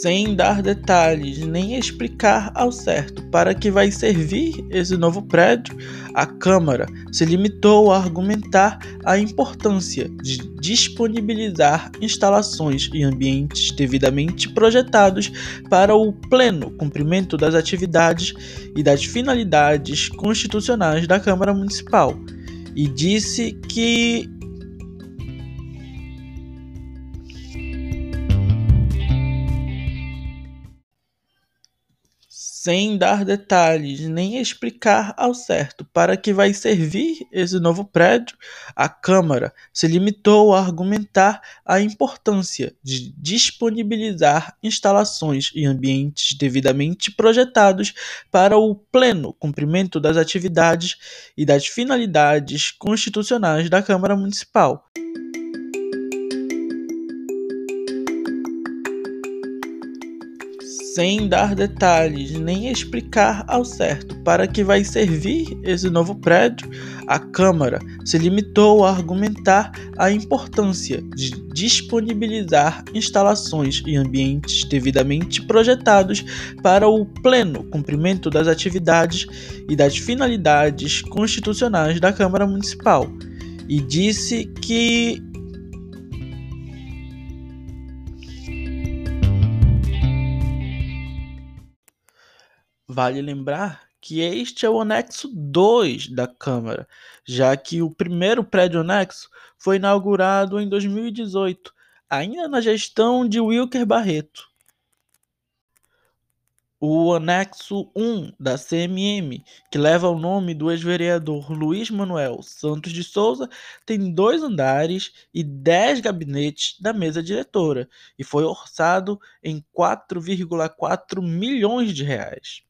sem dar detalhes nem explicar ao certo. Para que vai servir esse novo prédio, a Câmara se limitou a argumentar a importância de disponibilizar instalações e ambientes devidamente projetados para o pleno cumprimento das atividades e das finalidades constitucionais da Câmara Municipal. E disse que sem dar detalhes nem explicar ao certo para que vai servir esse novo prédio, a Câmara se limitou a argumentar a importância de disponibilizar instalações e ambientes devidamente projetados para o pleno cumprimento das atividades e das finalidades constitucionais da Câmara Municipal. Sem dar detalhes nem explicar ao certo. Para que vai servir esse novo prédio, a Câmara se limitou a argumentar a importância de disponibilizar instalações e ambientes devidamente projetados para o pleno cumprimento das atividades e das finalidades constitucionais da Câmara Municipal. E disse que Vale lembrar que este é o anexo 2 da Câmara, já que o primeiro prédio anexo foi inaugurado em 2018, ainda na gestão de Wilker Barreto. O anexo 1 da CMM, que leva o nome do ex-vereador Luiz Manuel Santos de Souza, tem dois andares e dez gabinetes da mesa diretora e foi orçado em 4,4 milhões de reais.